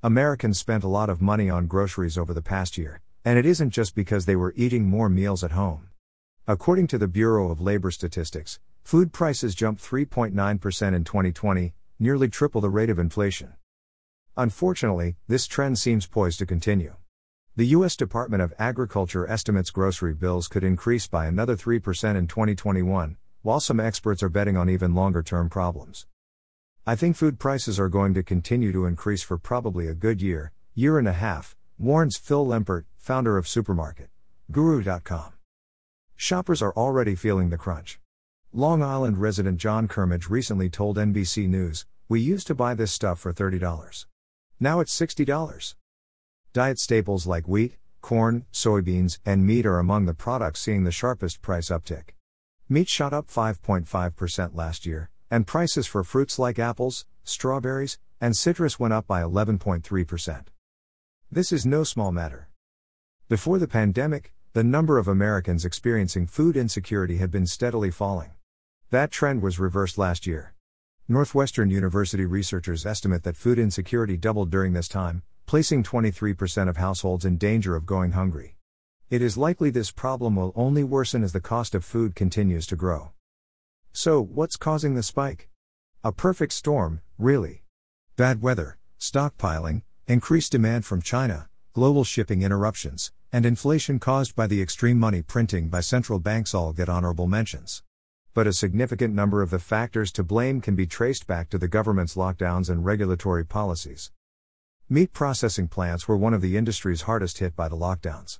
Americans spent a lot of money on groceries over the past year, and it isn't just because they were eating more meals at home. According to the Bureau of Labor Statistics, food prices jumped 3.9% in 2020, nearly triple the rate of inflation. Unfortunately, this trend seems poised to continue. The U.S. Department of Agriculture estimates grocery bills could increase by another 3% in 2021, while some experts are betting on even longer term problems. I think food prices are going to continue to increase for probably a good year, year and a half, warns Phil Lempert, founder of Supermarket Guru.com. Shoppers are already feeling the crunch. Long Island resident John Kermage recently told NBC News, We used to buy this stuff for $30. Now it's $60. Diet staples like wheat, corn, soybeans, and meat are among the products seeing the sharpest price uptick. Meat shot up 5.5% last year, and prices for fruits like apples, strawberries, and citrus went up by 11.3%. This is no small matter. Before the pandemic, the number of Americans experiencing food insecurity had been steadily falling. That trend was reversed last year. Northwestern University researchers estimate that food insecurity doubled during this time, placing 23% of households in danger of going hungry. It is likely this problem will only worsen as the cost of food continues to grow. So, what's causing the spike? A perfect storm, really. Bad weather, stockpiling, increased demand from China, global shipping interruptions, and inflation caused by the extreme money printing by central banks all get honorable mentions. But a significant number of the factors to blame can be traced back to the government's lockdowns and regulatory policies. Meat processing plants were one of the industries hardest hit by the lockdowns.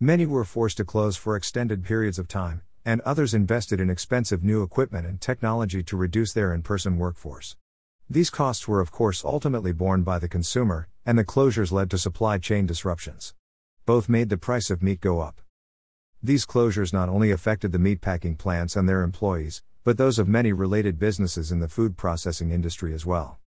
Many were forced to close for extended periods of time, and others invested in expensive new equipment and technology to reduce their in person workforce. These costs were, of course, ultimately borne by the consumer, and the closures led to supply chain disruptions. Both made the price of meat go up. These closures not only affected the meatpacking plants and their employees, but those of many related businesses in the food processing industry as well.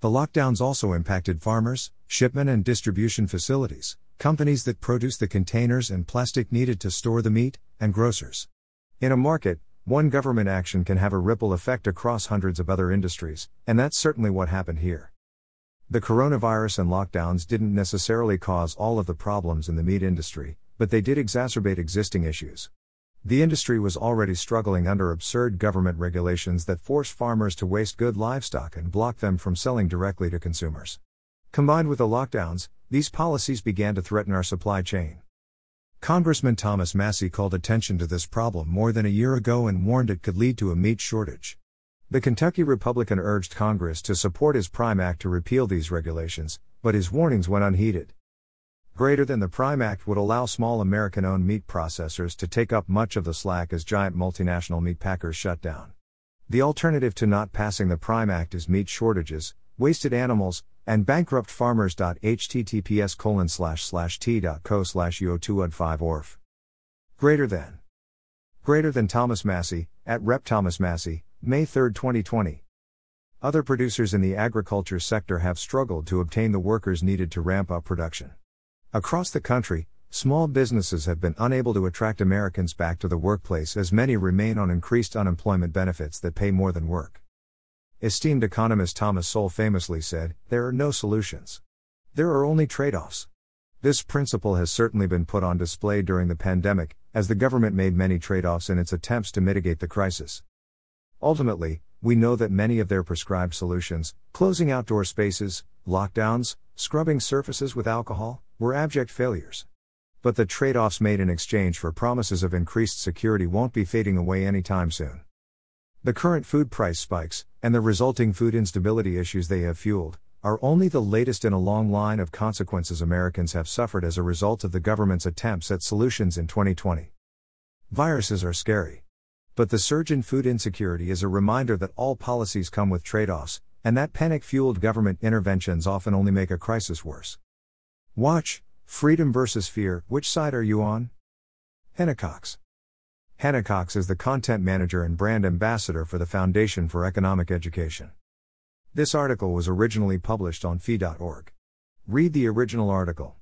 The lockdowns also impacted farmers, shipment and distribution facilities, companies that produce the containers and plastic needed to store the meat, and grocers. In a market, one government action can have a ripple effect across hundreds of other industries, and that's certainly what happened here. The coronavirus and lockdowns didn't necessarily cause all of the problems in the meat industry, but they did exacerbate existing issues. The industry was already struggling under absurd government regulations that force farmers to waste good livestock and block them from selling directly to consumers. Combined with the lockdowns, these policies began to threaten our supply chain. Congressman Thomas Massie called attention to this problem more than a year ago and warned it could lead to a meat shortage. The Kentucky Republican urged Congress to support his Prime Act to repeal these regulations, but his warnings went unheeded. Greater than the Prime Act would allow small American owned meat processors to take up much of the slack as giant multinational meat packers shut down. The alternative to not passing the Prime Act is meat shortages, wasted animals, and bankrupt farmers. https colon slash slash t.co slash uo2ud5 orf. Greater than. Greater than Thomas Massie, at Rep. Thomas Massie, May 3, 2020. Other producers in the agriculture sector have struggled to obtain the workers needed to ramp up production. Across the country, small businesses have been unable to attract Americans back to the workplace as many remain on increased unemployment benefits that pay more than work. Esteemed economist Thomas Sowell famously said, There are no solutions. There are only trade offs. This principle has certainly been put on display during the pandemic, as the government made many trade offs in its attempts to mitigate the crisis. Ultimately, we know that many of their prescribed solutions, closing outdoor spaces, lockdowns, scrubbing surfaces with alcohol, were abject failures. But the trade offs made in exchange for promises of increased security won't be fading away anytime soon. The current food price spikes, and the resulting food instability issues they have fueled, are only the latest in a long line of consequences Americans have suffered as a result of the government's attempts at solutions in 2020. Viruses are scary. But the surge in food insecurity is a reminder that all policies come with trade offs, and that panic fueled government interventions often only make a crisis worse. Watch Freedom versus Fear Which side are you on? Hannah Cox. Hannah Cox is the content manager and brand ambassador for the Foundation for Economic Education. This article was originally published on fee.org. Read the original article.